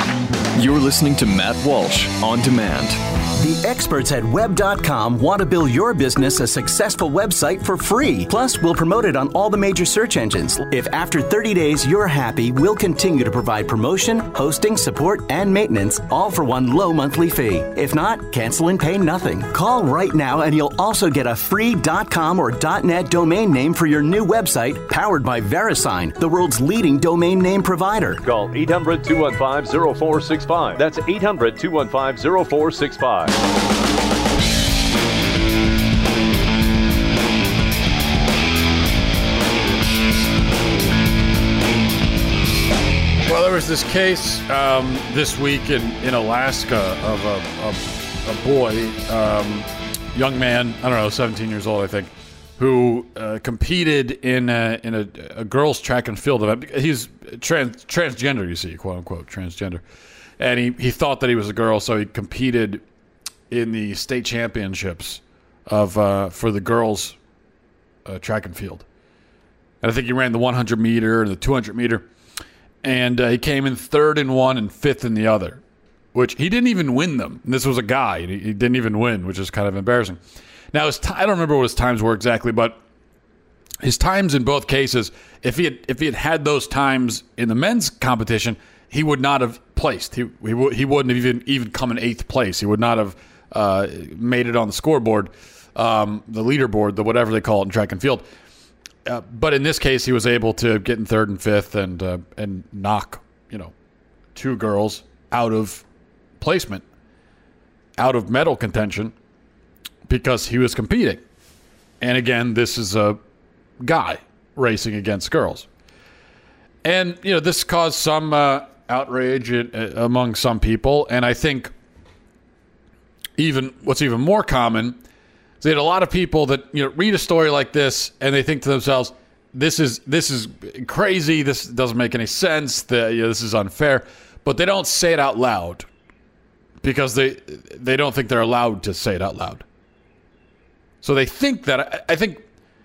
Thank you. You're listening to Matt Walsh on demand. The experts at web.com want to build your business a successful website for free. Plus, we'll promote it on all the major search engines. If after 30 days you're happy, we'll continue to provide promotion, hosting, support, and maintenance, all for one low monthly fee. If not, cancel and pay nothing. Call right now and you'll also get a free .com or .net domain name for your new website powered by VeriSign, the world's leading domain name provider. Call 800 215 0465. That's 800 215 0465. Well, there was this case um, this week in, in Alaska of a, a, a boy, um, young man, I don't know, 17 years old, I think, who uh, competed in a, in a, a girls' track and field event. He's trans, transgender, you see, quote unquote, transgender. And he, he thought that he was a girl, so he competed in the state championships of uh, for the girls' uh, track and field. And I think he ran the 100 meter and the 200 meter and uh, he came in third in one and fifth in the other, which he didn't even win them. And this was a guy; he, he didn't even win, which is kind of embarrassing. Now, his t- I don't remember what his times were exactly, but his times in both cases, if he had if he had had those times in the men's competition, he would not have placed. He he, w- he wouldn't have even even come in eighth place. He would not have uh, made it on the scoreboard, um, the leaderboard, the whatever they call it in track and field. Uh, but in this case, he was able to get in third and fifth and uh, and knock you know two girls out of placement, out of medal contention, because he was competing. And again, this is a guy racing against girls, and you know this caused some uh, outrage uh, among some people, and I think even what's even more common is had a lot of people that you know read a story like this and they think to themselves, "This is this is crazy. This doesn't make any sense. The, you know, this is unfair," but they don't say it out loud because they they don't think they're allowed to say it out loud. So they think that I, I think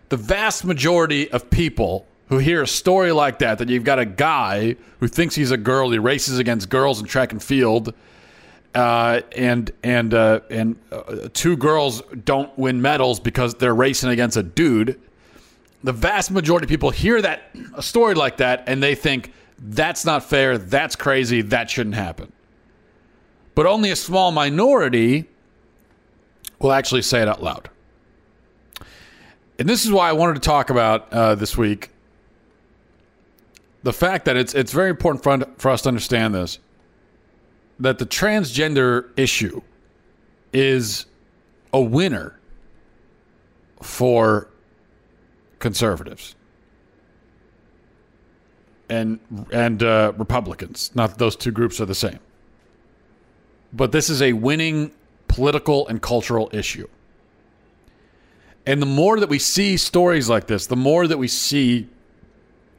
the vast majority of people who hear a story like that, that you've got a guy who thinks he's a girl, he races against girls in track and field uh, and and uh, and uh, two girls don't win medals because they're racing against a dude. The vast majority of people hear that a story like that and they think that's not fair, that's crazy, that shouldn't happen. But only a small minority will actually say it out loud. And this is why I wanted to talk about uh, this week the fact that it's it's very important for, for us to understand this that the transgender issue is a winner for conservatives and and uh, Republicans. Not that those two groups are the same, but this is a winning political and cultural issue. And the more that we see stories like this, the more that we see,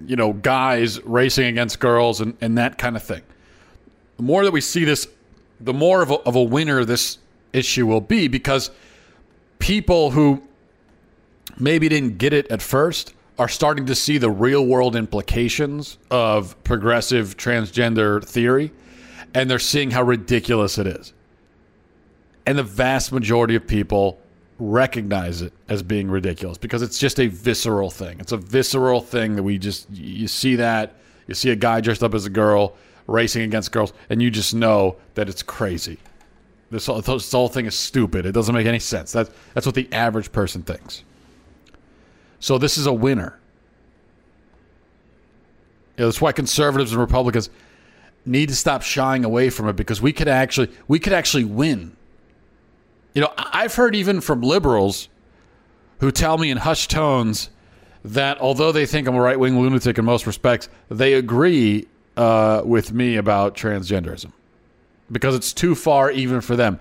you know, guys racing against girls and, and that kind of thing the more that we see this, the more of a, of a winner this issue will be because people who maybe didn't get it at first are starting to see the real world implications of progressive transgender theory and they're seeing how ridiculous it is. And the vast majority of people recognize it as being ridiculous because it's just a visceral thing. It's a visceral thing that we just, you see that, you see a guy dressed up as a girl, racing against girls, and you just know that it's crazy. This whole, this whole thing is stupid. It doesn't make any sense. That's that's what the average person thinks. So this is a winner. Yeah, that's why conservatives and Republicans need to stop shying away from it because we could actually we could actually win. You know, I've heard even from liberals who tell me in hushed tones that although they think I'm a right wing lunatic in most respects, they agree uh, with me about transgenderism because it's too far even for them.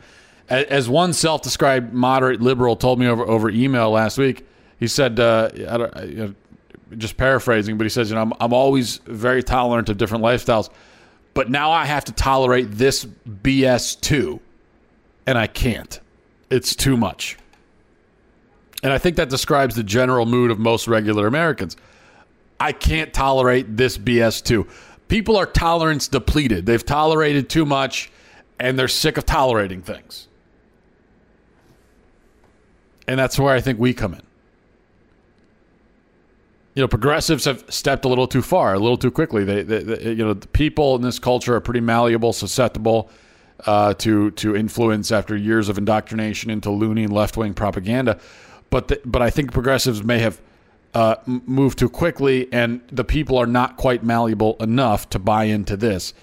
As one self-described moderate liberal told me over over email last week, he said, uh, I you know, just paraphrasing, but he says, you know, I'm, I'm always very tolerant of different lifestyles, but now I have to tolerate this BS too, and I can't. It's too much. And I think that describes the general mood of most regular Americans. I can't tolerate this BS too. People are tolerance depleted. They've tolerated too much and they're sick of tolerating things. And that's where I think we come in. You know, progressives have stepped a little too far, a little too quickly. They, they, they you know, the people in this culture are pretty malleable, susceptible uh, to to influence after years of indoctrination into loony left wing propaganda. But the, but I think progressives may have uh, moved too quickly, and the people are not quite malleable enough to buy into this.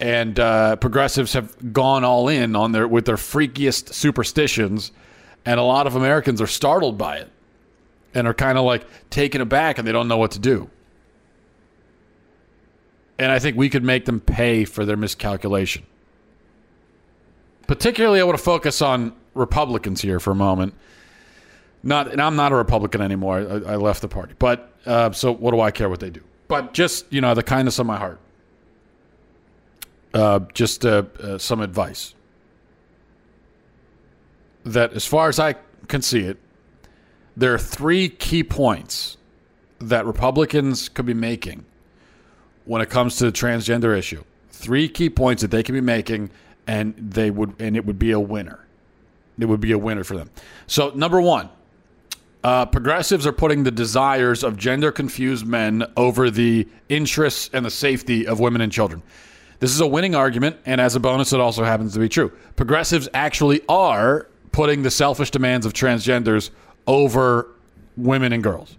And uh, progressives have gone all in on their with their freakiest superstitions, and a lot of Americans are startled by it and are kind of like taken aback and they don't know what to do. And I think we could make them pay for their miscalculation. Particularly, I want to focus on Republicans here for a moment. Not, and I'm not a Republican anymore. I, I left the party. But uh, so, what do I care what they do? But just you know, the kindness of my heart. Uh, just uh, uh some advice. That, as far as I can see it, there are three key points that Republicans could be making when it comes to the transgender issue. Three key points that they could be making, and they would, and it would be a winner. It would be a winner for them. So, number one, uh, progressives are putting the desires of gender confused men over the interests and the safety of women and children. This is a winning argument, and as a bonus, it also happens to be true. Progressives actually are putting the selfish demands of transgenders over women and girls.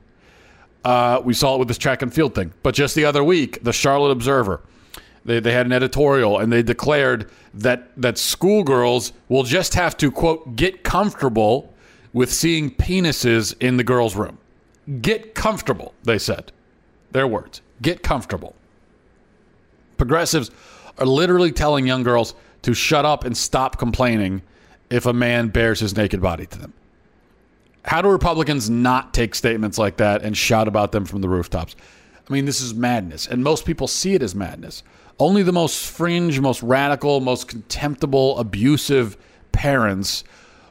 Uh, we saw it with this track and field thing. But just the other week, the Charlotte Observer, they, they had an editorial and they declared that, that schoolgirls will just have to, quote, get comfortable with seeing penises in the girls' room. Get comfortable, they said. Their words. Get comfortable. Progressives are literally telling young girls to shut up and stop complaining if a man bares his naked body to them. How do Republicans not take statements like that and shout about them from the rooftops? I mean, this is madness, and most people see it as madness. Only the most fringe, most radical, most contemptible, abusive parents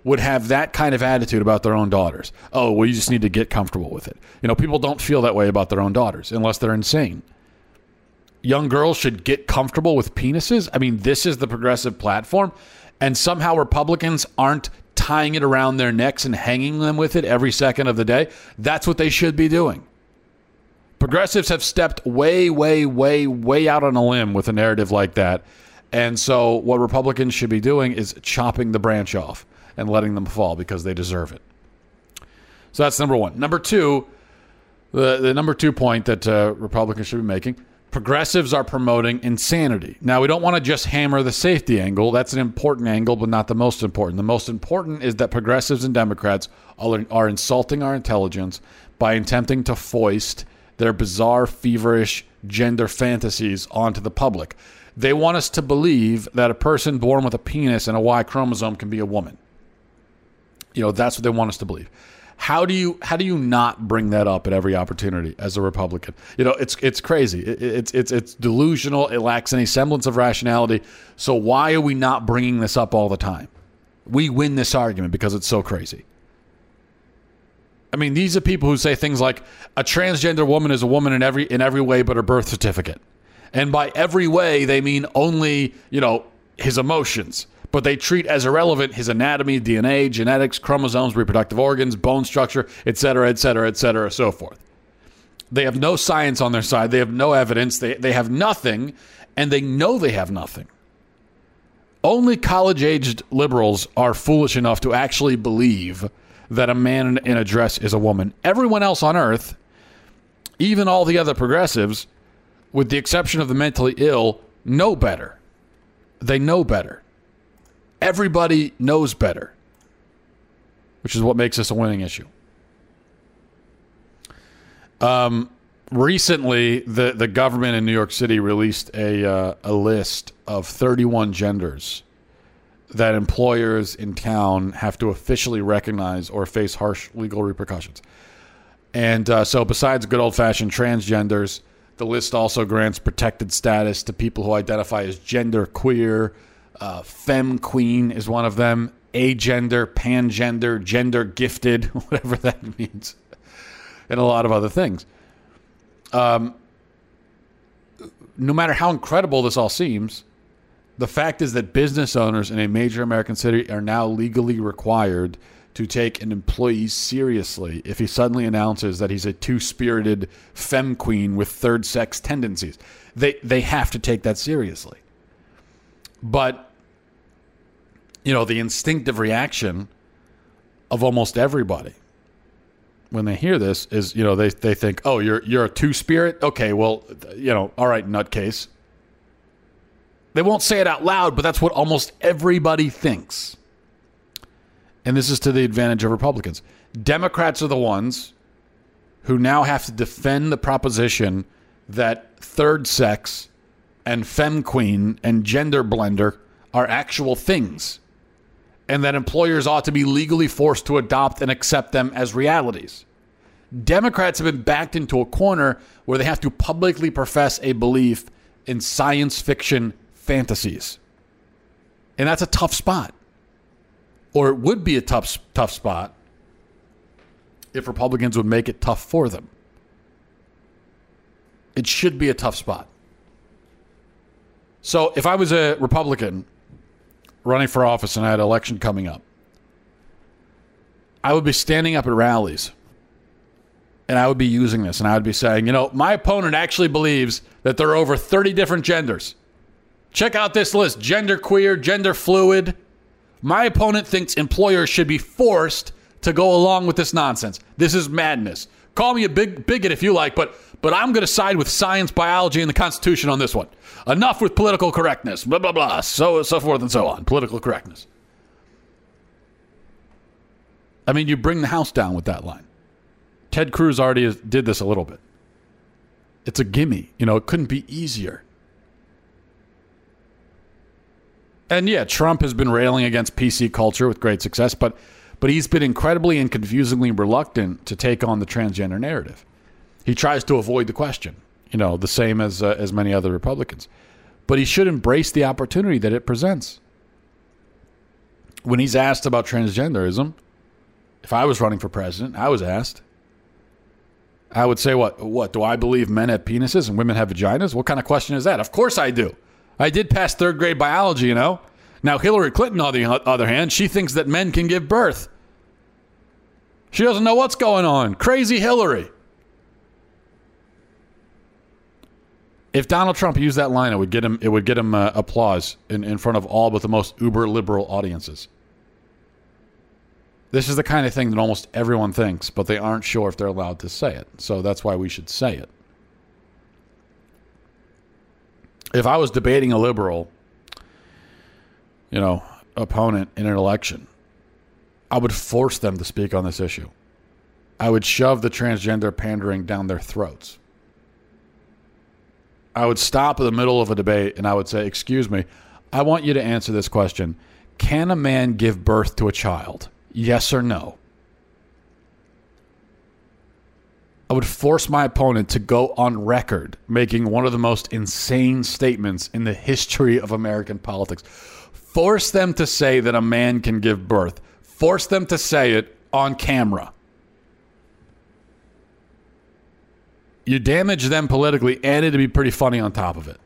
would have that kind of attitude about their own daughters. Oh, well, you just need to get comfortable with it. You know, people don't feel that way about their own daughters unless they're insane. Young girls should get comfortable with penises. I mean, this is the progressive platform. And somehow Republicans aren't tying it around their necks and hanging them with it every second of the day. That's what they should be doing. Progressives have stepped way, way, way, way out on a limb with a narrative like that. And so, what Republicans should be doing is chopping the branch off and letting them fall because they deserve it. So, that's number one. Number two, the, the number two point that uh, Republicans should be making progressives are promoting insanity. Now, we don't want to just hammer the safety angle. That's an important angle, but not the most important. The most important is that progressives and Democrats are, are insulting our intelligence by attempting to foist their bizarre, feverish gender fantasies onto the public. They want us to believe that a person born with a penis and a Y chromosome can be a woman. You know, that's what they want us to believe. How do you how do you not bring that up at every opportunity as a Republican? You know, it's it's crazy. It, it's it's it's delusional. It lacks any semblance of rationality. So why are we not bringing this up all the time? We win this argument because it's so crazy. I mean, these are people who say things like a transgender woman is a woman in every in every way but her birth certificate. And by every way they mean only, you know, his emotions but they treat as irrelevant his anatomy, DNA, genetics, chromosomes, reproductive organs, bone structure, et cetera, et cetera, et cetera, so forth. They have no science on their side. They have no evidence. They, they have nothing, and they know they have nothing. Only college aged liberals are foolish enough to actually believe that a man in a dress is a woman. Everyone else on earth, even all the other progressives, with the exception of the mentally ill, know better. They know better everybody knows better, which is what makes this a winning issue. Um, recently, the, the government in New York City released a, uh, a list of 31 genders that employers in town have to officially recognize or face harsh legal repercussions. And uh, so, besides good old fashioned transgenders, the list also grants protected status to people who identify as gender queer, uh, femme queen is one of them. Agender, pangender, gender gifted, whatever that means, and a lot of other things. Um, no matter how incredible this all seems, the fact is that business owners in a major American city are now legally required to take an employee seriously if he suddenly announces that he's a two-spirited femme queen with third sex tendencies. They they have to take that seriously. But you know, the instinctive reaction of almost everybody when they hear this is, you know, they they think, "Oh, you're you're a two-spirit? Okay, well, you know, all right, nutcase." They won't say it out loud, but that's what almost everybody thinks and this is to the advantage of Republicans. Democrats are the ones who now have to defend the proposition that third sex and femme queen and gender blender are actual things and that employers ought to be legally forced to adopt and accept them as realities. Democrats have been backed into a corner where they have to publicly profess a belief in science fiction fantasies. And that's a tough spot or it would be a tough tough spot if Republicans would make it tough for them. It should be a tough spot. So if I was a Republican running for office and I had an election coming up, I would be standing up at rallies and I would be using this and I would be saying, you know, my opponent actually believes that there are over 30 different genders. Check out this list gender queer, gender fluid, my opponent thinks employers should be forced to go along with this nonsense. This is madness. Call me a big bigot if you like, but but I'm going to side with science, biology, and the Constitution on this one. Enough with political correctness. Blah blah blah. So so forth and so on. Political correctness. I mean, you bring the house down with that line. Ted Cruz already did this a little bit. It's a gimme. You know, it couldn't be easier. And yeah, Trump has been railing against PC culture with great success, but but he's been incredibly and confusingly reluctant to take on the transgender narrative. He tries to avoid the question, you know, the same as uh, as many other Republicans. But he should embrace the opportunity that it presents. When he's asked about transgenderism, if I was running for president, I was asked, I would say, "What? What do I believe men have penises and women have vaginas? What kind of question is that? Of course I do." I did pass third grade biology, you know. Now, Hillary Clinton, on the other hand, she thinks that men can give birth. She doesn't know what's going on. Crazy Hillary. If Donald Trump used that line, it would get him. It would get him uh, applause in, in front of all but the most uber liberal audiences. This is the kind of thing that almost everyone thinks, but they aren't sure if they're allowed to say it. So that's why we should say it. If I was debating a liberal, you know, opponent in an election, I would force them to speak on this issue. I would shove the transgender pandering down their throats. I would stop in the middle of a debate and I would say, Excuse me, I want you to answer this question. Can a man give birth to a child? Yes or no? I would force my opponent to go on record making one of the most insane statements in the history of American politics. Force them to say that a man can give birth. Force them to say it on camera. You damage them politically, and it'd be pretty funny on top of it.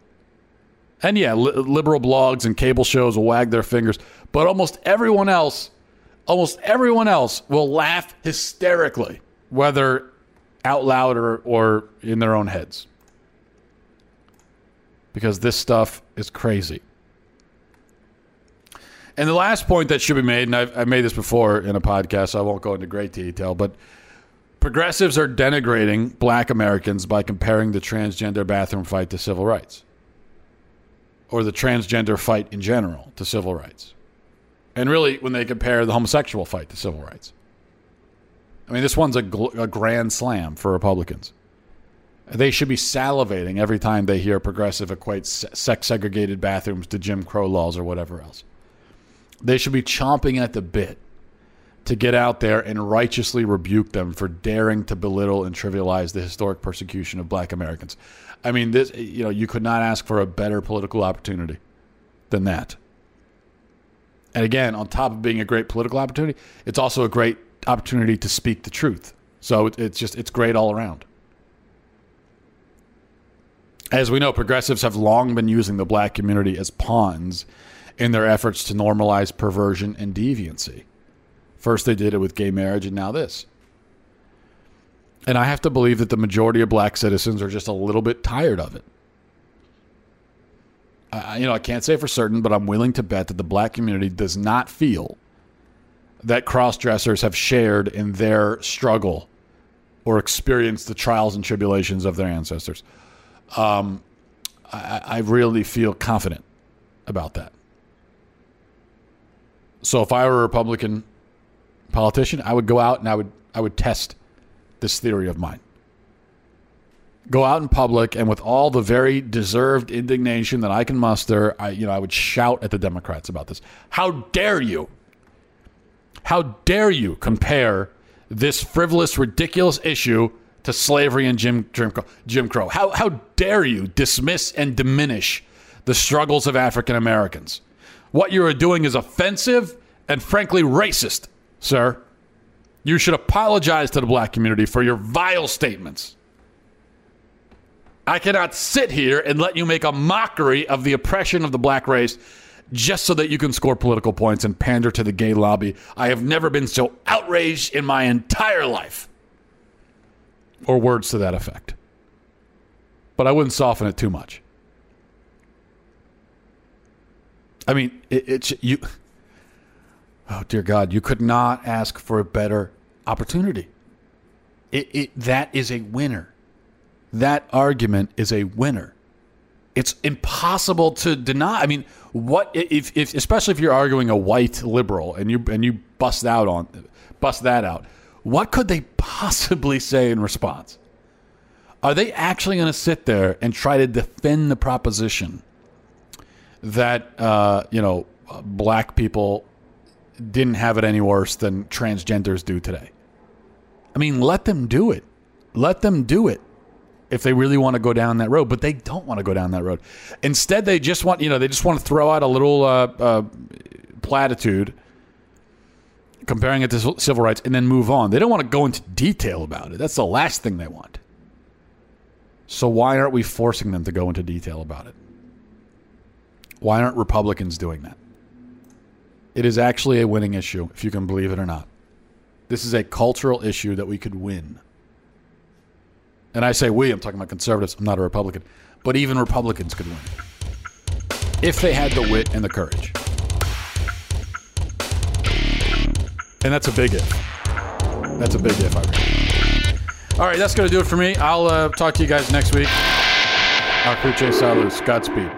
And yeah, li- liberal blogs and cable shows will wag their fingers, but almost everyone else, almost everyone else will laugh hysterically, whether out loud or, or in their own heads. Because this stuff is crazy. And the last point that should be made, and I've, I've made this before in a podcast, so I won't go into great detail, but progressives are denigrating black Americans by comparing the transgender bathroom fight to civil rights or the transgender fight in general to civil rights. And really, when they compare the homosexual fight to civil rights. I mean, this one's a, gl- a grand slam for Republicans. They should be salivating every time they hear progressive equate sex segregated bathrooms to Jim Crow laws or whatever else. They should be chomping at the bit to get out there and righteously rebuke them for daring to belittle and trivialize the historic persecution of black Americans. I mean, this you know, you could not ask for a better political opportunity than that. And again, on top of being a great political opportunity, it's also a great opportunity to speak the truth. So it's just it's great all around. As we know, progressives have long been using the black community as pawns in their efforts to normalize perversion and deviancy. First, they did it with gay marriage, and now this. And I have to believe that the majority of black citizens are just a little bit tired of it. I, you know, I can't say for certain, but I'm willing to bet that the black community does not feel that cross dressers have shared in their struggle or experienced the trials and tribulations of their ancestors. Um, I, I really feel confident about that. So if I were a Republican politician, I would go out and I would I would test this theory of mine. Go out in public and with all the very deserved indignation that I can muster, I you know, I would shout at the Democrats about this. How dare you? How dare you compare this frivolous, ridiculous issue to slavery and Jim, Jim, Jim Crow? How, how dare you dismiss and diminish the struggles of African Americans? What you are doing is offensive and frankly racist, sir. You should apologize to the black community for your vile statements. I cannot sit here and let you make a mockery of the oppression of the black race just so that you can score political points and pander to the gay lobby. I have never been so outraged in my entire life. Or words to that effect. But I wouldn't soften it too much. I mean, it, it's you. Oh dear God, you could not ask for a better opportunity. It, it that is a winner. That argument is a winner. It's impossible to deny. I mean, what if, if especially if you're arguing a white liberal and you and you bust out on bust that out, what could they possibly say in response? Are they actually going to sit there and try to defend the proposition that uh, you know black people didn't have it any worse than transgenders do today. I mean, let them do it. Let them do it if they really want to go down that road, but they don't want to go down that road. Instead, they just want you know they just want to throw out a little uh, uh, platitude comparing it to civil rights and then move on. They don't want to go into detail about it. That's the last thing they want. So why aren't we forcing them to go into detail about it? Why aren't Republicans doing that? It is actually a winning issue, if you can believe it or not. This is a cultural issue that we could win. And I say we, I'm talking about conservatives, I'm not a Republican. But even Republicans could win if they had the wit and the courage. And that's a big if. That's a big if, I. All right, that's going to do it for me. I'll uh, talk to you guys next week. Arcuche Salus. Godspeed.